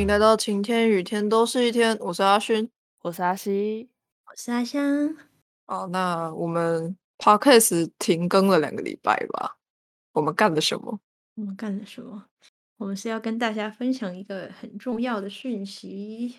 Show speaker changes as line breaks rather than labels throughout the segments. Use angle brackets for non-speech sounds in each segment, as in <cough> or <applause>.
欢迎来到晴天雨天都是一天，我是阿勋，
我是阿西，
我是阿香。
哦，那我们 podcast 停更了两个礼拜吧，我们干了什么？
我们干了什么？我们是要跟大家分享一个很重要的讯息。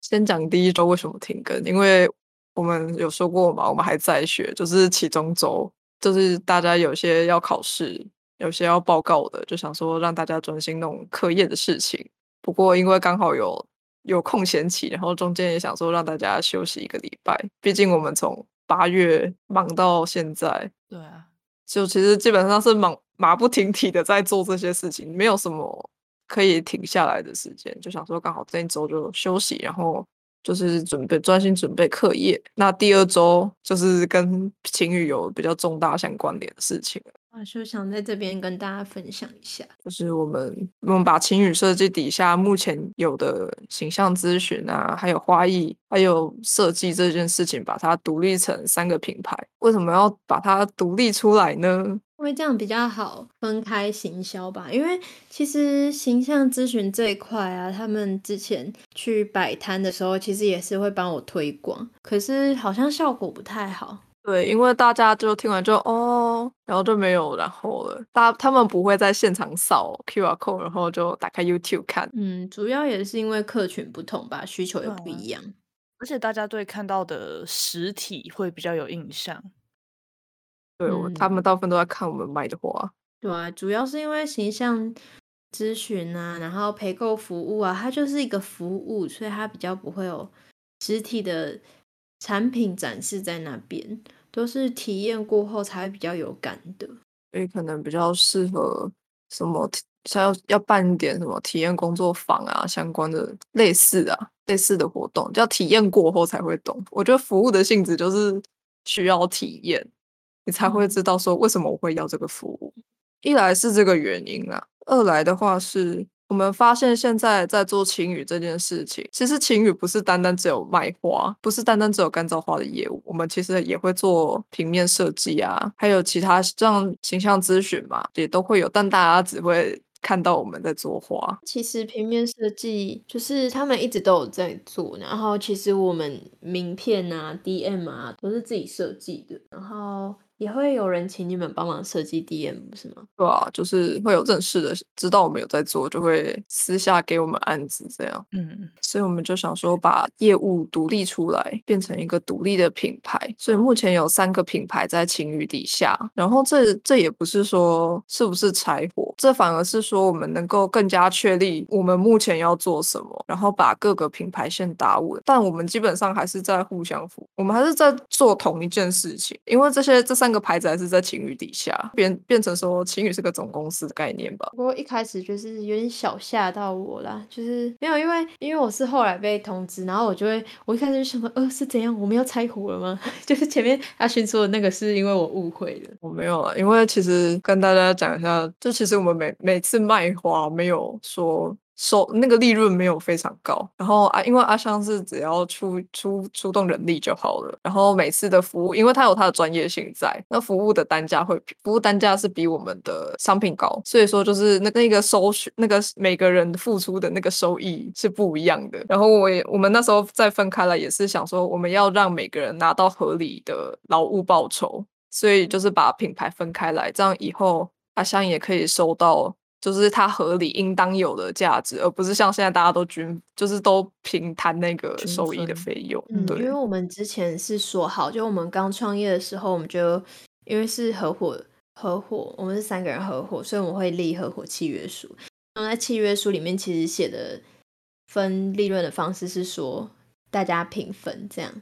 先讲第一周为什么停更，因为我们有说过嘛，我们还在学，就是期中周，就是大家有些要考试，有些要报告的，就想说让大家专心弄课业的事情。不过因为刚好有有空闲期，然后中间也想说让大家休息一个礼拜，毕竟我们从八月忙到现在，
对啊，
就其实基本上是忙马不停蹄的在做这些事情，没有什么可以停下来的时间，就想说刚好这一周就休息，然后就是准备专心准备课业。那第二周就是跟晴雨有比较重大相关联的事情了。
啊，就想在这边跟大家分享一下。
就是我们我们把晴雨设计底下目前有的形象咨询啊，还有花艺，还有设计这件事情，把它独立成三个品牌。为什么要把它独立出来呢？
因为这样比较好分开行销吧。因为其实形象咨询这一块啊，他们之前去摆摊的时候，其实也是会帮我推广，可是好像效果不太好。
对，因为大家就听完就哦，然后就没有然后了。大他们不会在现场扫 QR code，然后就打开 YouTube 看。
嗯，主要也是因为客群不同吧，需求也不一样。
而且大家对看到的实体会比较有印象。
对，他们大部分都在看我们卖的花。
对啊，主要是因为形象咨询啊，然后陪购服务啊，它就是一个服务，所以它比较不会有实体的。产品展示在那边，都是体验过后才会比较有感的，
所以可能比较适合什么，想要要办一点什么体验工作坊啊，相关的类似啊，类似的活动，要体验过后才会懂。我觉得服务的性质就是需要体验，你才会知道说为什么我会要这个服务。一来是这个原因啊，二来的话是。我们发现现在在做晴雨这件事情，其实晴雨不是单单只有卖花，不是单单只有干燥花的业务，我们其实也会做平面设计啊，还有其他这样形象咨询嘛，也都会有，但大家只会看到我们在做花。
其实平面设计就是他们一直都有在做，然后其实我们名片啊、DM 啊都是自己设计的，然后。也会有人请你们帮忙设计 DM 是吗？
对啊，就是会有正式的知道我们有在做，就会私下给我们案子这样。嗯，所以我们就想说把业务独立出来，变成一个独立的品牌。所以目前有三个品牌在晴雨底下。然后这这也不是说是不是柴火，这反而是说我们能够更加确立我们目前要做什么，然后把各个品牌线打稳。但我们基本上还是在互相扶，我们还是在做同一件事情，因为这些这三。个牌子还是在晴雨底下变变成说晴雨是个总公司的概念吧。
不过一开始就是有点小吓到我啦，就是没有因为因为我是后来被通知，然后我就会我一开始就想说呃是怎样我们要拆伙了吗？<laughs> 就是前面阿勋说的那个是因为我误会了，
我没有啊，因为其实跟大家讲一下，就其实我们每每次卖花没有说。收那个利润没有非常高，然后啊，因为阿香是只要出出出动人力就好了，然后每次的服务，因为他有他的专业性在，那服务的单价会服务单价是比我们的商品高，所以说就是那那个收取那个每个人付出的那个收益是不一样的。然后我也我们那时候再分开了，也是想说我们要让每个人拿到合理的劳务报酬，所以就是把品牌分开来，这样以后阿香也可以收到。就是它合理应当有的价值，而不是像现在大家都均，就是都平摊那个收益的费用。
嗯，因为我们之前是说好，就我们刚创业的时候，我们就因为是合伙合伙，我们是三个人合伙，所以我们会立合伙契约书。那在契约书里面，其实写的分利润的方式是说大家平分这样。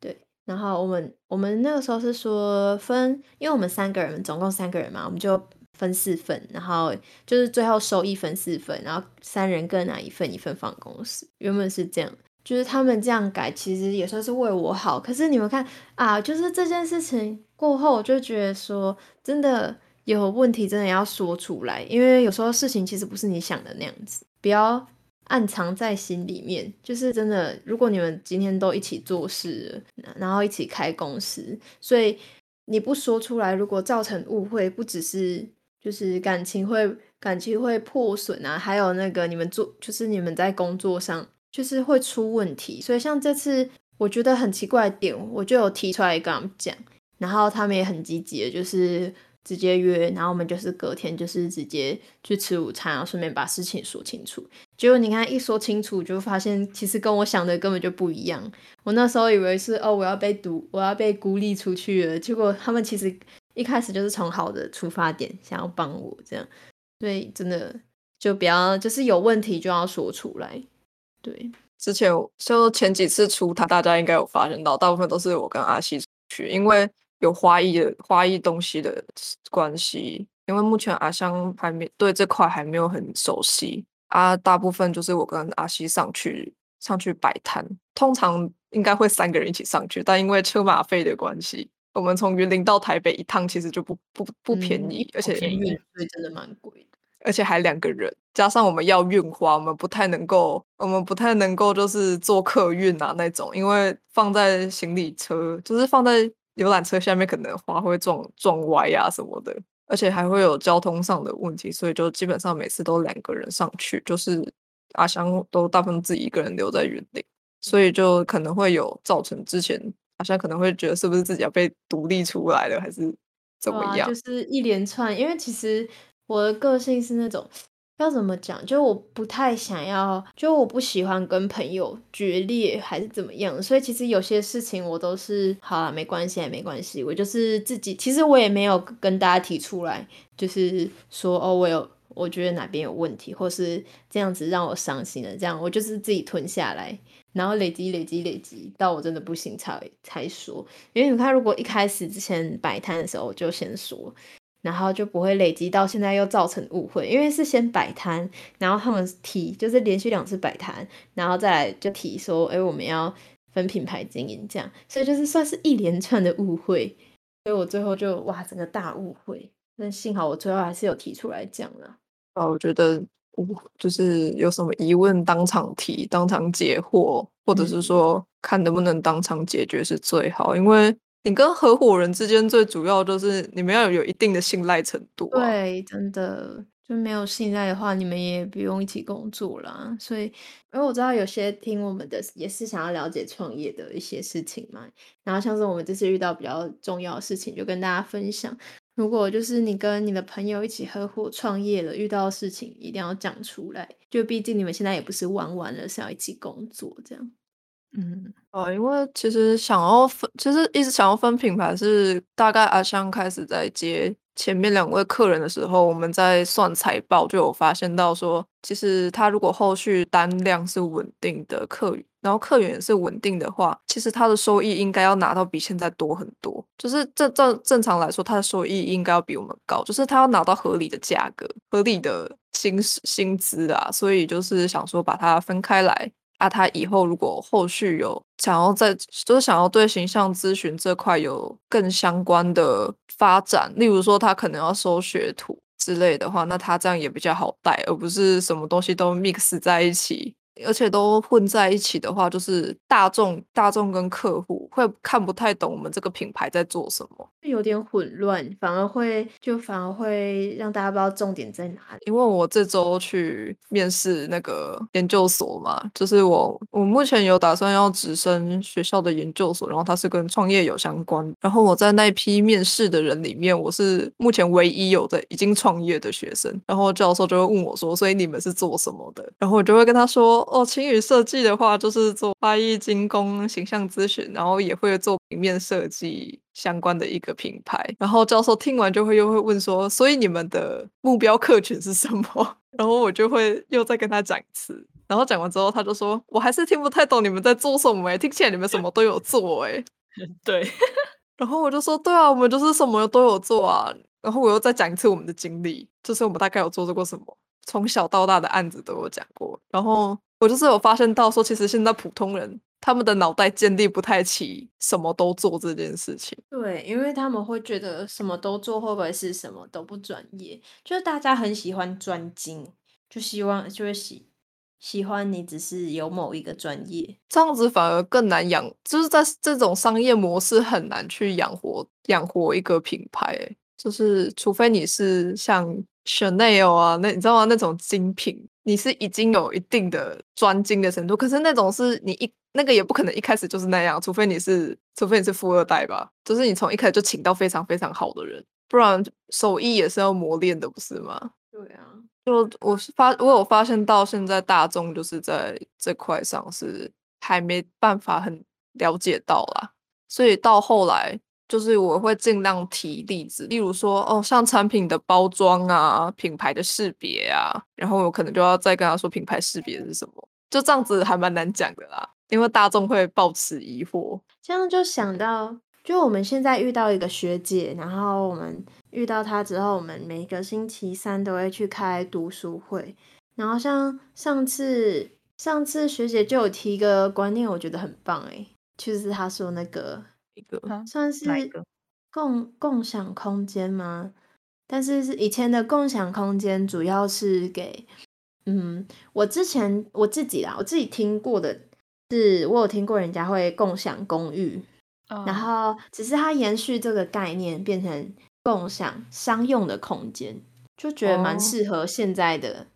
对，然后我们我们那个时候是说分，因为我们三个人总共三个人嘛，我们就。分四份，然后就是最后收一分四份，然后三人各拿一份，一份放公司。原本是这样，就是他们这样改，其实也算是为我好。可是你们看啊，就是这件事情过后，我就觉得说，真的有问题，真的要说出来，因为有时候事情其实不是你想的那样子，不要暗藏在心里面。就是真的，如果你们今天都一起做事，然后一起开公司，所以你不说出来，如果造成误会，不只是。就是感情会感情会破损啊，还有那个你们做就是你们在工作上就是会出问题，所以像这次我觉得很奇怪的点，我就有提出来跟他们讲，然后他们也很积极的，就是直接约，然后我们就是隔天就是直接去吃午餐，然后顺便把事情说清楚。结果你看一说清楚，就发现其实跟我想的根本就不一样。我那时候以为是哦我要被独我要被孤立出去了，结果他们其实一开始就是从好的出发点想要帮我这样。所以真的就不要，就是有问题就要说出来。对，
之前就前几次出他，大家应该有发现到，大部分都是我跟阿西出去，因为有花艺的花艺东西的关系。因为目前阿香还没对这块还没有很熟悉啊，大部分就是我跟阿西上去上去摆摊，通常应该会三个人一起上去，但因为车马费的关系。我们从云林到台北一趟，其实就不不不便宜，而且
运费真的蛮贵的，
而且还两个人，加上我们要运花，我们不太能够，我们不太能够就是做客运啊那种，因为放在行李车，就是放在游览车下面，可能花会撞撞歪啊什么的，而且还会有交通上的问题，所以就基本上每次都两个人上去，就是阿香都大部分自己一个人留在云林，所以就可能会有造成之前。好像可能会觉得是不是自己要被独立出来了，还是怎么样？
就是一连串，因为其实我的个性是那种要怎么讲，就我不太想要，就我不喜欢跟朋友决裂，还是怎么样。所以其实有些事情我都是好了，没关系，没关系。我就是自己，其实我也没有跟大家提出来，就是说哦，我有我觉得哪边有问题，或是这样子让我伤心的，这样我就是自己吞下来。然后累积累积累积到我真的不行才才说，因为你看，如果一开始之前摆摊的时候就先说，然后就不会累积到现在又造成误会，因为是先摆摊，然后他们提就是连续两次摆摊，然后再来就提说，哎，我们要分品牌经营这样，所以就是算是一连串的误会，所以我最后就哇，整个大误会，但幸好我最后还是有提出来讲了。
啊，我觉得。就是有什么疑问当场提，当场解惑，或者是说看能不能当场解决是最好。因为你跟合伙人之间最主要就是你们要有一定的信赖程度。
对，真的就没有信赖的话，你们也不用一起工作啦。所以，因为我知道有些听我们的也是想要了解创业的一些事情嘛。然后像是我们这次遇到比较重要的事情，就跟大家分享。如果就是你跟你的朋友一起合伙创业了，遇到事情一定要讲出来。就毕竟你们现在也不是玩玩了，是要一起工作这样。
嗯，哦，因为其实想要分，其实一直想要分品牌，是大概阿香开始在接前面两位客人的时候，我们在算财报就有发现到说，其实他如果后续单量是稳定的客。然后客源也是稳定的话，其实他的收益应该要拿到比现在多很多。就是正正正常来说，他的收益应该要比我们高，就是他要拿到合理的价格、合理的薪薪资啊。所以就是想说把它分开来啊。他以后如果后续有想要在，就是想要对形象咨询这块有更相关的发展，例如说他可能要收学徒之类的话，那他这样也比较好带，而不是什么东西都 mix 在一起。而且都混在一起的话，就是大众、大众跟客户会看不太懂我们这个品牌在做什么，
有点混乱，反而会就反而会让大家不知道重点在哪里。
因为我这周去面试那个研究所嘛，就是我我目前有打算要直升学校的研究所，然后它是跟创业有相关。然后我在那批面试的人里面，我是目前唯一有的已经创业的学生。然后教授就会问我说：“所以你们是做什么的？”然后我就会跟他说。哦，青宇设计的话，就是做花艺精工、形象咨询，然后也会做平面设计相关的一个品牌。然后教授听完就会又会问说：“所以你们的目标客群是什么？” <laughs> 然后我就会又再跟他讲一次。然后讲完之后，他就说：“我还是听不太懂你们在做什么，哎，听起来你们什么都有做，哎。”
对。<laughs>
然后我就说：“对啊，我们就是什么都有做啊。”然后我又再讲一次我们的经历，就是我们大概有做过什么，从小到大的案子都有讲过。然后。我就是有发现到说，其实现在普通人他们的脑袋建立不太起什么都做这件事情。
对，因为他们会觉得什么都做会不会是什么都不专业？就是大家很喜欢专精，就希望就会喜喜欢你只是有某一个专业，
这样子反而更难养。就是在这种商业模式很难去养活养活一个品牌。就是除非你是像 Chanel 啊，那你知道吗？那种精品，你是已经有一定的专精的程度，可是那种是你一那个也不可能一开始就是那样，除非你是除非你是富二代吧，就是你从一开始就请到非常非常好的人，不然手艺也是要磨练的，不是吗？
对啊，
就我是发我有发现到现在大众就是在这块上是还没办法很了解到啦，所以到后来就是我会尽量提例子，例如说哦，像产品的包装啊、品牌的识别啊，然后我可能就要再跟他说品牌识别是什么，就这样子还蛮难讲的啦，因为大众会抱持疑惑。
这样就想到，就我们现在遇到一个学姐，然后我们遇到她之后，我们每个星期三都会去开读书会。然后像上次，上次学姐就有提一个观念，我觉得很棒诶，就是她说那个
一个
啊
算是
哪一个？
共共享空间吗？但是是以前的共享空间主要是给，嗯，我之前我自己啦，我自己听过的是，我有听过人家会共享公寓，然
嗯
后只是它延续这个概念，变成共享商用的空间，就觉得蛮
哦。
适合现在的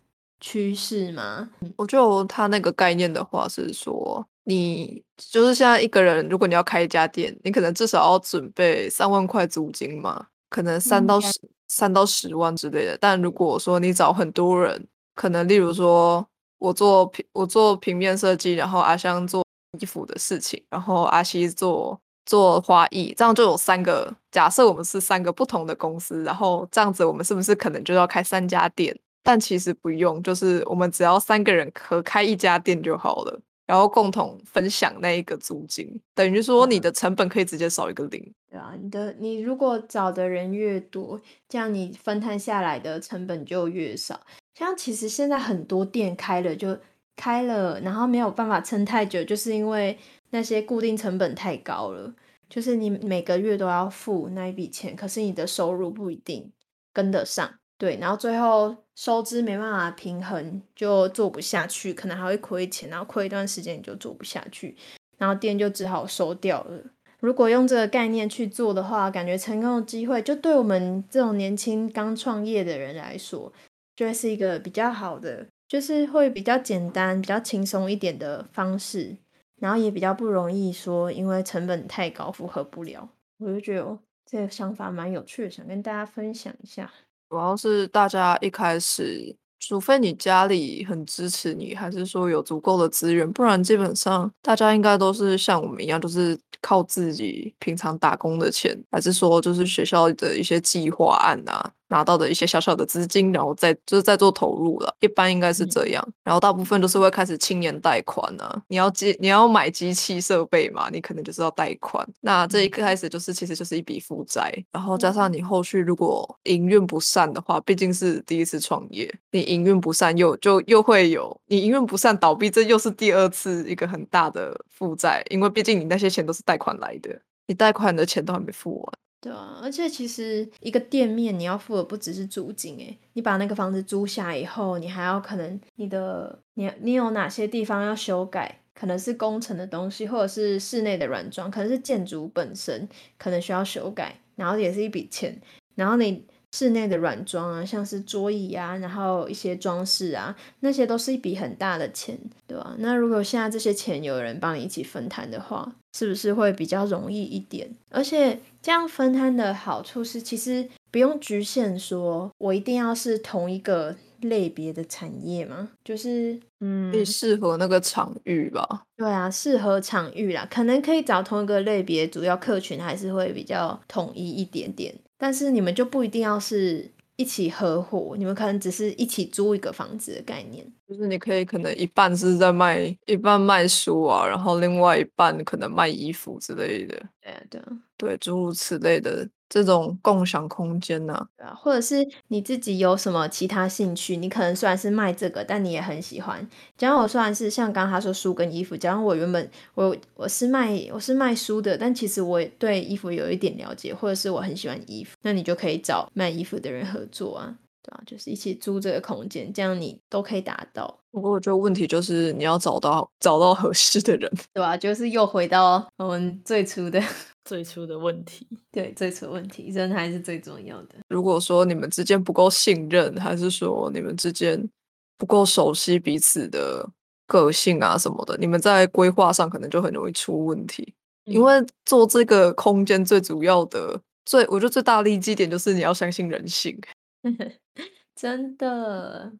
趋势吗。
我就他那个概念的话是说，你就是现在一个人，如果你要开一家店，你可能至少要准备三万块租金嘛，可能三到十、三到十万之类的。但如果说你找很多人，可能例如说我做平我做平面设计，然后阿香做衣服的事情，然后阿西做做花艺，这样就有三个。假设我们是三个不同的公司，然后这样子我们是不是可能就要开三家店？但其实不用，就是我们只要三个人合开一家店就好了，然后共同分享那一个租金，等于说你的成本可以直接少一个零。
对啊，你的你如果找的人越多，这样你分摊下来的成本就越少。像其实现在很多店开了就开了，然后没有办法撑太久，就是因为那些固定成本太高了。就是你每个月都要付那一笔钱，可是你的收入不一定跟得上，对，然后最后收支没办法平衡，就做不下去，可能还会亏钱，然后亏一段时间你就做不下去，然后店就只好收掉了。如果用这个概念去做的话，感觉成功的机会就对我们这种年轻刚创业的人来说，就会是一个比较好的，就是会比较简单、比较轻松一点的方式，然后也比较不容易说因为成本太高负荷不了。我就觉得这个想法蛮有趣的，想跟大家分享一下。
主要是大家一开始，除非你家里很支持你，还是说有足够的资源，不然基本上大家应该都是像我们一样，都是靠自己平常打工的钱，还是说就是学校的一些计划案啊，拿到的一些小小的资金，然后再就是再做投入了。一般应该是这样，然后大部分都是会开始青年贷款啊，你要机你要买机器设备嘛，你可能就是要贷款。那这一开始就是其实就是一笔负债，然后加上你后续如果营运不善的话，毕竟是第一次创业，你营运不善又就又会有你营运不善倒闭，这又是第二次一个很大的负债，因为毕竟你那些钱都是贷款来的，你贷款的钱都还没付完。
对啊，而且其实一个店面你要付的不只是租金诶，你把那个房子租下以后，你还要可能你的你你有哪些地方要修改，可能是工程的东西，或者是室内的软装，可能是建筑本身可能需要修改，然后也是一笔钱，然后你室内的软装啊，像是桌椅啊，然后一些装饰啊，那些都是一笔很大的钱，对吧、那如果现在这些钱有人帮你一起分摊的话，是不是会比较容易一点？而且这样分摊的好处是，其实不用局限说我一定要是同一个类别的产业嘛，就是嗯
可以适合那个场域吧。
对啊，适合场域啦，可能可以找同一个类别，主要客群还是会比较统一一点点。但是你们就不一定要是一起合伙，你们可能只是一起租一个房子的概念。
就是你可以可能一半是在卖，一半卖书啊，然后另外一半可能卖衣服之类的，
对啊，对啊，
对，诸如此类的这种共享空间呐、
对啊，或者是你自己有什么其他兴趣，你可能虽然是卖这个，但你也很喜欢。假如我虽然是像刚刚他说书跟衣服，假如我原本我我是卖我是卖书的，但其实我也对衣服有一点了解，或者是我很喜欢衣服，那你就可以找卖衣服的人合作啊，对啊，就是一起租这个空间，这样你都可以达到，
不过我觉得问题就是你要找到找到合适的人，
对吧、就是又回到我们最初的
最初的问题。
对，最初的问题，人还是最重要的。
如果说你们之间不够信任，还是说你们之间不够熟悉彼此的个性啊什么的，你们在规划上可能就很容易出问题。因
嗯
为做这个空间最主要的、最我觉得最大的利基点就是你要相信人性，<laughs>
真的，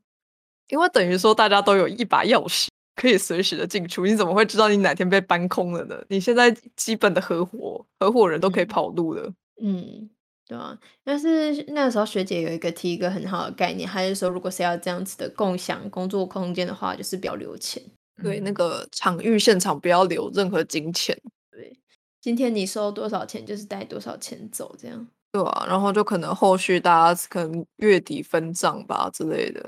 因为等于说大家都有一把钥匙，可以随时的进出，你怎么会知道你哪天被搬空了呢？你现在基本的合伙合伙人都可以
嗯
跑路了。
嗯，对啊。但是那个时候学姐有一个提一个很好的概念，她就说，如果是要这样子的共享工作空间的话，就是不要留钱。
对，那
嗯
个场域现场不要留任何金钱，
对，今天你收多少钱，就是带多少钱走，这样。
对啊，然后就可能后续大家可能月底分账吧之类的。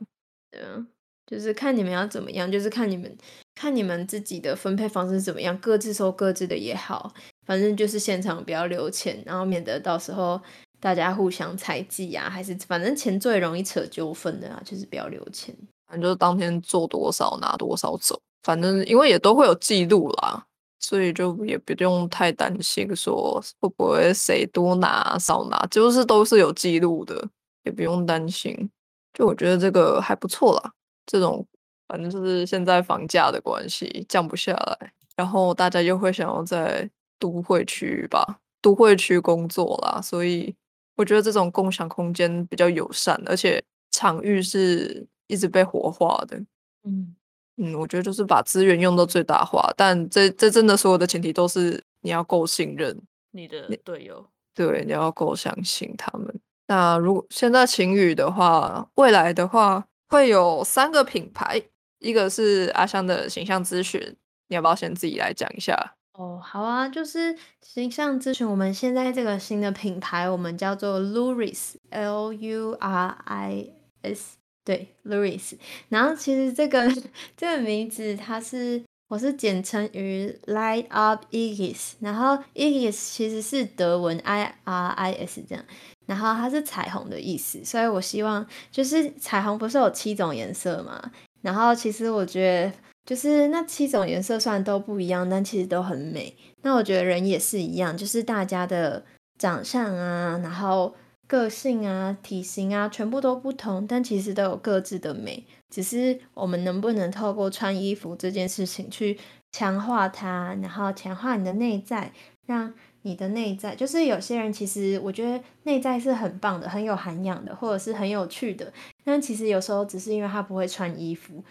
对啊，就是看你们要怎么样，就是看你们看你们自己的分配方式怎么样，各自收各自的也好，反正就是现场不要留钱，然后免得到时候大家互相猜忌啊，还是反正钱最容易扯纠纷的啊，就是不要留钱。
反正就是当天做多少拿多少走，反正因为也都会有记录啦，所以就也不用太担心说会不会谁多拿少拿，就是都是有记录的，也不用担心。就我觉得这个还不错啦，这种反正就是现在房价的关系降不下来，然后大家又会想要在都会区吧，都会区工作啦，所以我觉得这种共享空间比较友善，而且场域是一直被活化的。
嗯，
嗯，我觉得就是把资源用到最大化，但这这真的所有的前提都是你要够信任，
你的队友，
对，你要够相信他们。那如果现在晴雨的话，未来的话会有三个品牌，一个是阿香的形象咨询，你要不要先自己来讲一下？
哦，好啊，就是形象咨询，我们现在这个新的品牌，我们叫做 Luris，L U R I S，对，Luris。然后其实这个 <laughs> 这个名字它是我是简称于 Light Up Igis，然后 Igis 其实是德文 I R I S 这样，然后它是彩虹的意思，所以我希望就是彩虹不是有七种颜色嘛，然后其实我觉得。就是那七种颜色虽然都不一样，但其实都很美。那我觉得人也是一样，就是大家的长相啊，然后个性啊、体型啊，全部都不同，但其实都有各自的美。只是我们能不能透过穿衣服这件事情去强化它，然后强化你的内在，让你的内在，就是有些人其实我觉得内在是很棒的，很有涵养的，或者是很有趣的，但其实有时候只是因为他不会穿衣服。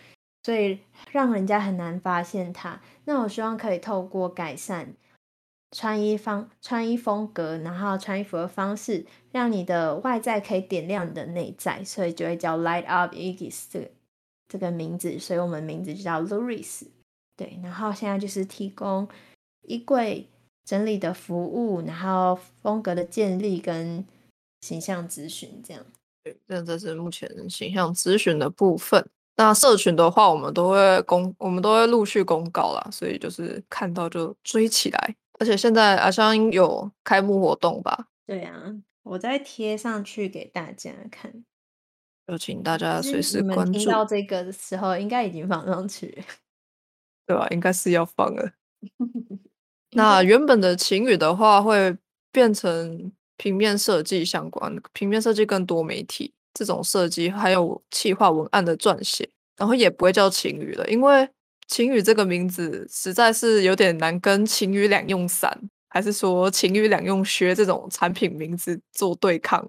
所以让人家很难发现他。那我希望可以透过改善穿衣方、穿衣风格，然后穿衣服的方式，让你的外在可以点亮你的内在，所以就会叫 Light Up Igis 这个这个名字。所以我们名字就叫 Luris。对，然后现在就是提供衣柜整理的服务，然后风格的建立跟形象咨询这样。
对，那这是目前形象咨询的部分。那社群的话，我们都会公，我们都会陆续公告啦，所以就是看到就追起来。而且现在阿香有开幕活动吧，
对啊，我再贴上去给大家看。
有请大家
就是
随时关注，
听到这个的时候，应该已经放上去了。
对吧？应该是要放了。<laughs>
应
那原本的晴雨的话，会变成平面设计相关，平面设计更多媒体这种设计，还有企划文案的撰写，然后也不会叫晴雨了，因为晴雨这个名字实在是有点难跟晴雨两用伞，还是说晴雨两用靴这种产品名字做对抗。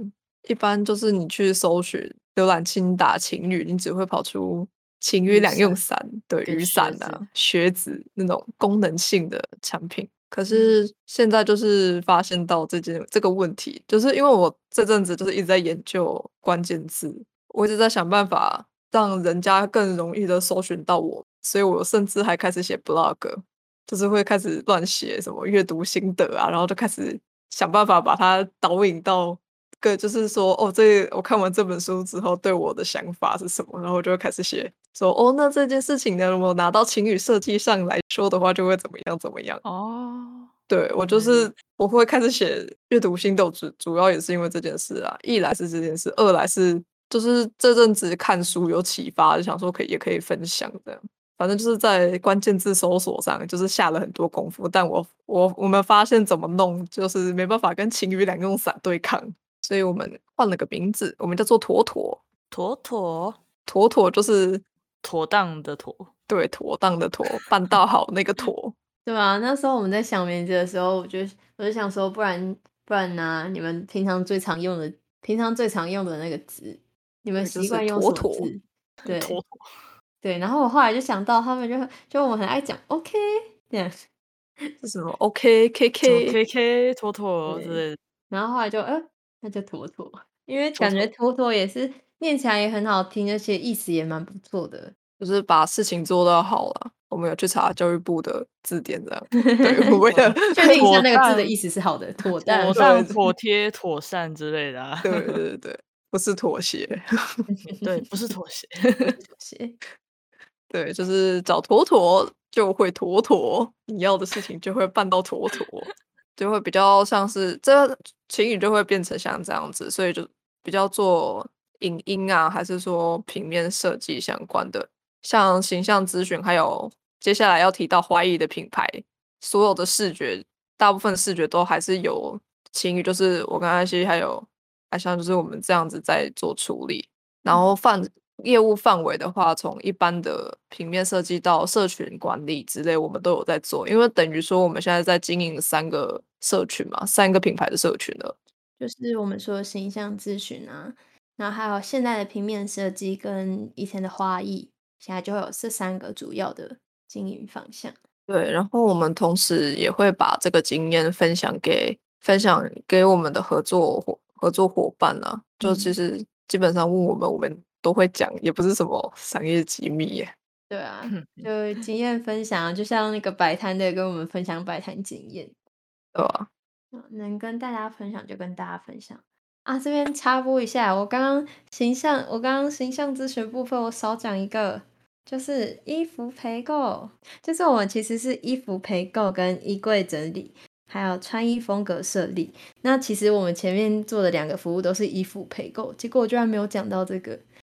一般就是你去搜寻浏览器你打晴雨，你只会跑出晴雨
雨
两用
伞
伞，对，雨伞啊、靴子那种功能性的产品。可
嗯。
是现在就是发现到这件这个问题，就是因为我这阵子就是一直在研究关键字，我一直在想办法让人家更容易的搜寻到我，所以我甚至还开始写 blog，就是会开始乱写什么阅读心得啊，然后就开始想办法把它导引到个，就是说哦，这我看完这本书之后对我的想法是什么，然后我就会开始写说哦，那这件事情呢，如果拿到情侣设计上来说的话，就会怎么样怎么样。
哦，
对我就是我会开始写阅读心得，主主要也是因为这件事啊。一来是这件事，二来是就是这阵子看书有启发，就想说可以也可以分享这样。反正就是在关键字搜索上，就是下了很多功夫。但我我我们发现怎么弄，就是没办法跟晴雨两个用伞对抗，所以我们换了个名字，我们叫做妥妥。
妥妥
妥妥就是
妥当的妥，
对妥当的妥，办到好那个 <laughs> 妥。
对啊，那时候我们在想名字的时候，我就我就想说，不然不然呢？你们平常最常用的，平常最常用的那个字，你们习惯用什么字？<laughs> 对，
妥妥。
对，然后我后来就想到，他们就就我们很爱讲 OK，这样 <laughs>
是什么 OK，KK，KK，
妥妥
之类的。然后后来就呃，那就妥妥，因为感觉妥妥也是念起来也很好听，而且意思也蛮不错的，
就是把事情做到好了。我们有去查教育部的字典，这样 <laughs> 对，为了 <laughs>
确定一下那个字的意思是好的，妥
妥当、妥帖、妥善之类的。
对对 <laughs> 对对，不是妥协，
对，不是妥协，
妥协。
对，就是找妥妥就会妥妥，你要的事情就会办到妥妥，就会比较像是这情侣就会变成像这样子，所以就比较做影音啊，还是说平面设计相关的，像形象咨询，还有接下来要提到花艺的品牌，所有的视觉，大部分视觉都还是有情侣，就是我跟阿西还有阿香，就是我们这样子在做处理，然后范。业务范围的话，从一般的平面设计到社群管理之类，我们都有在做。因为等于说，我们现在在经营三个社群嘛，三个品牌的社群了。
就是我们说形象咨询啊，然后还有现在的平面设计跟以前的花艺，现在就会有这三个主要的经营方向。
对，然后我们同时也会把这个经验分享给分享给我们的合作伙合作伙伴啊。就其实基本上问我们，我们。都会讲，也不是什么商业机密耶。
对啊，就经验分享，就像那个摆摊的跟我们分享摆摊经验，
对吧？
能跟大家分享就跟大家分享啊。这边插播一下，我刚刚形象，我刚刚形象咨询部分，我少讲一个，就是衣服陪购，就是我们其实是衣服陪购跟衣柜整理。还有穿衣风格设立，那其实我们前面做的两个服务都是衣服陪购，结果我居然没有讲到这个。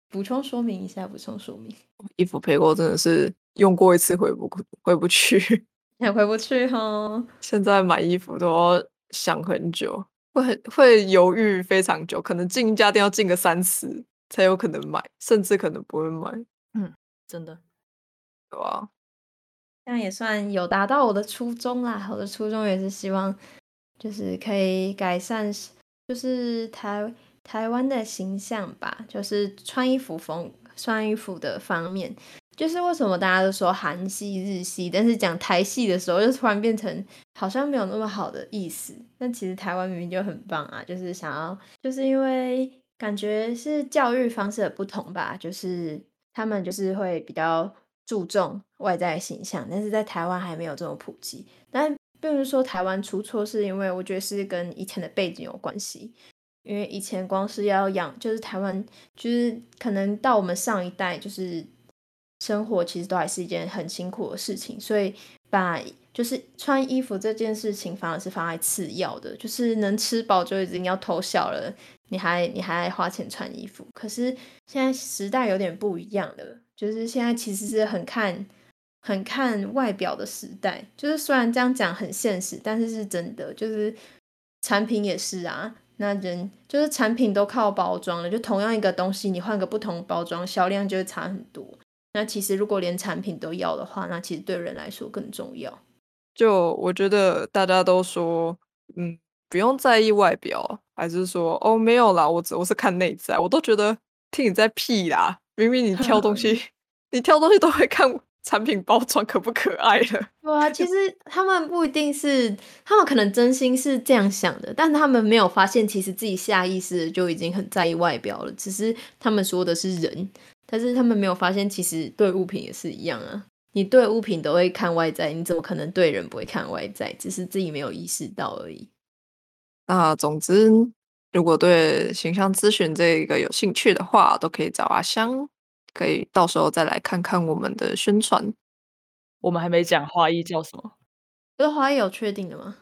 补充说明一下，补充说明。
衣服陪购真的是用过一次回不回不去，<laughs>
也回不去哈。<laughs>
现在买衣服都要想很久，会很会犹豫非常久，可能进一家店要进个三次才有可能买，甚至可能不会买。
嗯，真的，
对啊？
这样也算有达到我的初衷啦。我的初衷也是希望，就是可以改善，就是台。台湾的形象吧，就是穿衣服风、穿衣服的方面，就是为什么大家都说韩系、日系，但是讲台系的时候，就突然变成好像没有那么好的意思。但其实台湾明明就很棒啊，就是想要，就是因为感觉是教育方式的不同吧，就是他们就是会比较注重外在形象，但是在台湾还没有这么普及。但并不是说台湾出错，是因为我觉得是跟以前的背景有关系。因为以前光是要养，就是台湾，就是可能到我们上一代，就是生活其实都还是一件很辛苦的事情，所以把就是穿衣服这件事情反而是放在次要的，就是能吃饱就已经要偷笑了，你还你还花钱穿衣服。可是现在时代有点不一样了，就是现在其实是很看很看外表的时代，就是虽然这样讲很现实，但是是真的，就是产品也是啊。那人就是产品都靠包装了，就同样一个东西，你换个不同包装，销量就会差很多。那其实如果连产品都要的话，那其实对人来说更重要。
就我觉得大家都说，嗯，不用在意外表，还是说哦没有啦，我只我是看内在，我都觉得听你在屁啦。明明你挑东西，<laughs> 你挑东西都会看。产品包装可不可爱了？
对啊，其实他们不一定是，他们可能真心是这样想的，但他们没有发现，其实自己下意识就已经很在意外表了。只是他们说的是人，但是他们没有发现，其实对物品也是一样啊。你对物品都会看外在，你怎么可能对人不会看外在？只是自己没有意识到而已。
那总之，如果对形象咨询这个有兴趣的话，都可以找阿香。可以到时候再来看看我们的宣传。
我们还没讲花艺叫什么？
这花艺有确定的吗？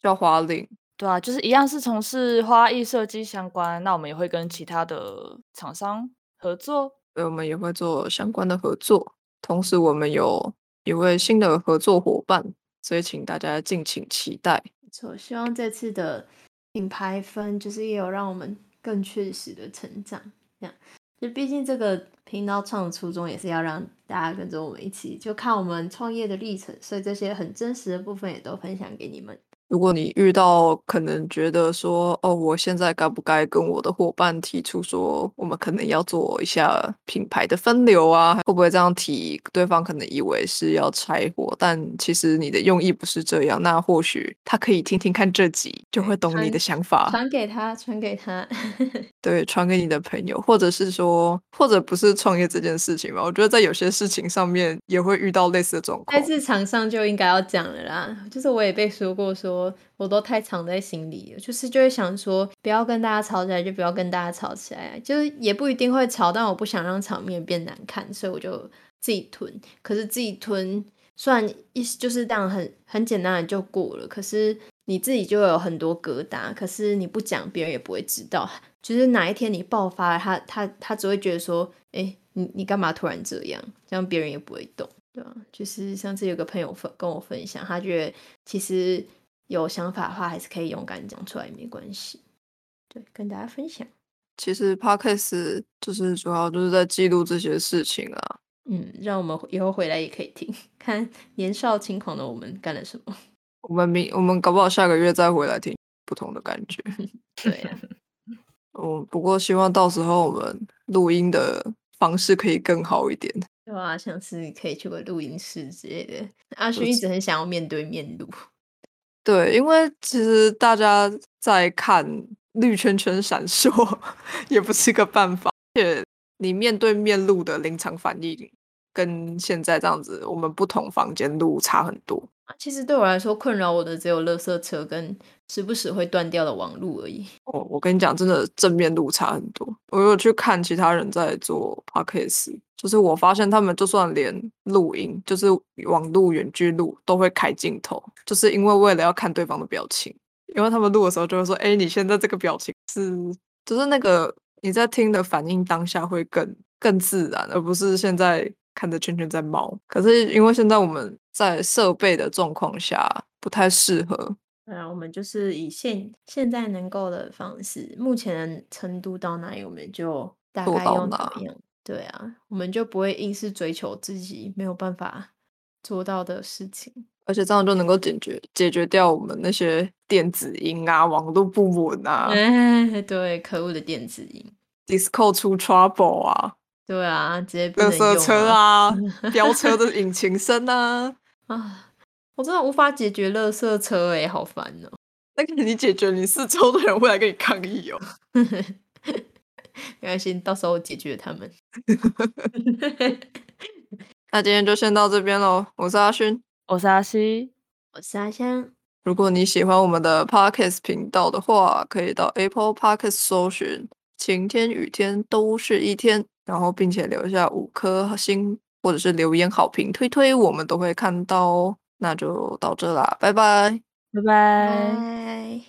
叫花令。
对啊，就是一样是从事花艺设计相关。那我们也会跟其他的厂商合作。
所以，我们也会做相关的合作。同时我们有一位新的合作伙伴，所以请大家敬请期待。
没错，希望这次的品牌分就是也有让我们更确实的成长。这样，就毕竟这个频道创的初衷也是要让大家跟着我们一起，就看我们创业的历程，所以这些很真实的部分也都分享给你们。
如果你遇到可能觉得说，哦，我现在该不该跟我的伙伴提出说，我们可能要做一下品牌的分流啊？会不会这样提？对方可能以为是要拆伙，但其实你的用意不是这样。那或许他可以听听看这集，就会懂你的想法。
传给他，传给他。<laughs>
对，传给你的朋友，或者是说，或者不是创业这件事情吧？我觉得在有些事情上面也会遇到类似的状况。
在日常上就应该要讲了啦。就是我也被说过说。我都太藏在心里了，就是就会想说，不要跟大家吵起来，就不要跟大家吵起来，就是也不一定会吵，但我不想让场面变难看，所以我就自己吞。可是自己吞，虽然意思就是这样，很很简单的就过了，可是你自己就有很多疙瘩，可是你不讲，别人也不会知道。就是哪一天你爆发了，他他他只会觉得说，哎，你你干嘛突然这样？这样别人也不会懂，对吧？就是上次有个朋友分跟我分享，他觉得其实。有想法的话，还是可以勇敢讲出来，没关系。对，跟大家分享。
其实 podcast 就是主要就是在记录这些事情啊。
嗯，让我们以后回来也可以听，<laughs> 看年少轻狂的我们干了什么。<laughs>
我们明，我们搞不好下个月再回来听不同的感觉。<laughs>
对呀。
嗯，不过希望到时候我们录音的方式可以更好一点。
对啊，像是可以去个录音室之类的。阿勋一直很想要面对面录。
对，因为其实大家在看绿圈圈闪烁，<laughs> 也不是个办法。而且你面对面录的临场反应，跟现在这样子，我们不同房间录差很多。
其实对我来说，困扰我的只有垃圾车跟时不时会断掉的网路而已。
哦，我跟你讲，真的正面录差很多。我有去看其他人在做 podcast，就是我发现他们就算连录音，就是网路远距录，都会开镜头，就是因为为了要看对方的表情。因为他们录的时候就会说：“哎，你现在这个表情是，就是那个你在听的反应当下会更更自然，而不是现在。”看着圈圈在猫，可是因为现在我们在设备的状况下不太适合。
对啊，我们就是以现现在能够的方式，目前的程度到哪里，我们就大概用怎么样。对啊，我们就不会硬是追求自己没有办法做到的事情，
而且这样就能够解决解决掉我们那些电子音啊、网络不稳啊。<laughs>
对，可恶的电子音
，Discord 出 trouble 啊。
对啊，直接垃
圾车啊，<laughs> 飙车的引擎声啊，
啊，我真的无法解决垃圾车哎，好烦哦。
那个你解决，你四周的人会来跟你抗议哦。<laughs>
没关系，到时候解决他们。<laughs>
那今天就先到这边喽。我是阿勋，
我是阿西，
我是阿香。
如果你喜欢我们的 Podcast 频道的话，可以到 Apple Podcast 搜寻“晴天雨天都是一天”。然后，并且留下五颗星或者是留言好评，推推我们都会看到哦。那就到这啦，拜拜，
拜拜。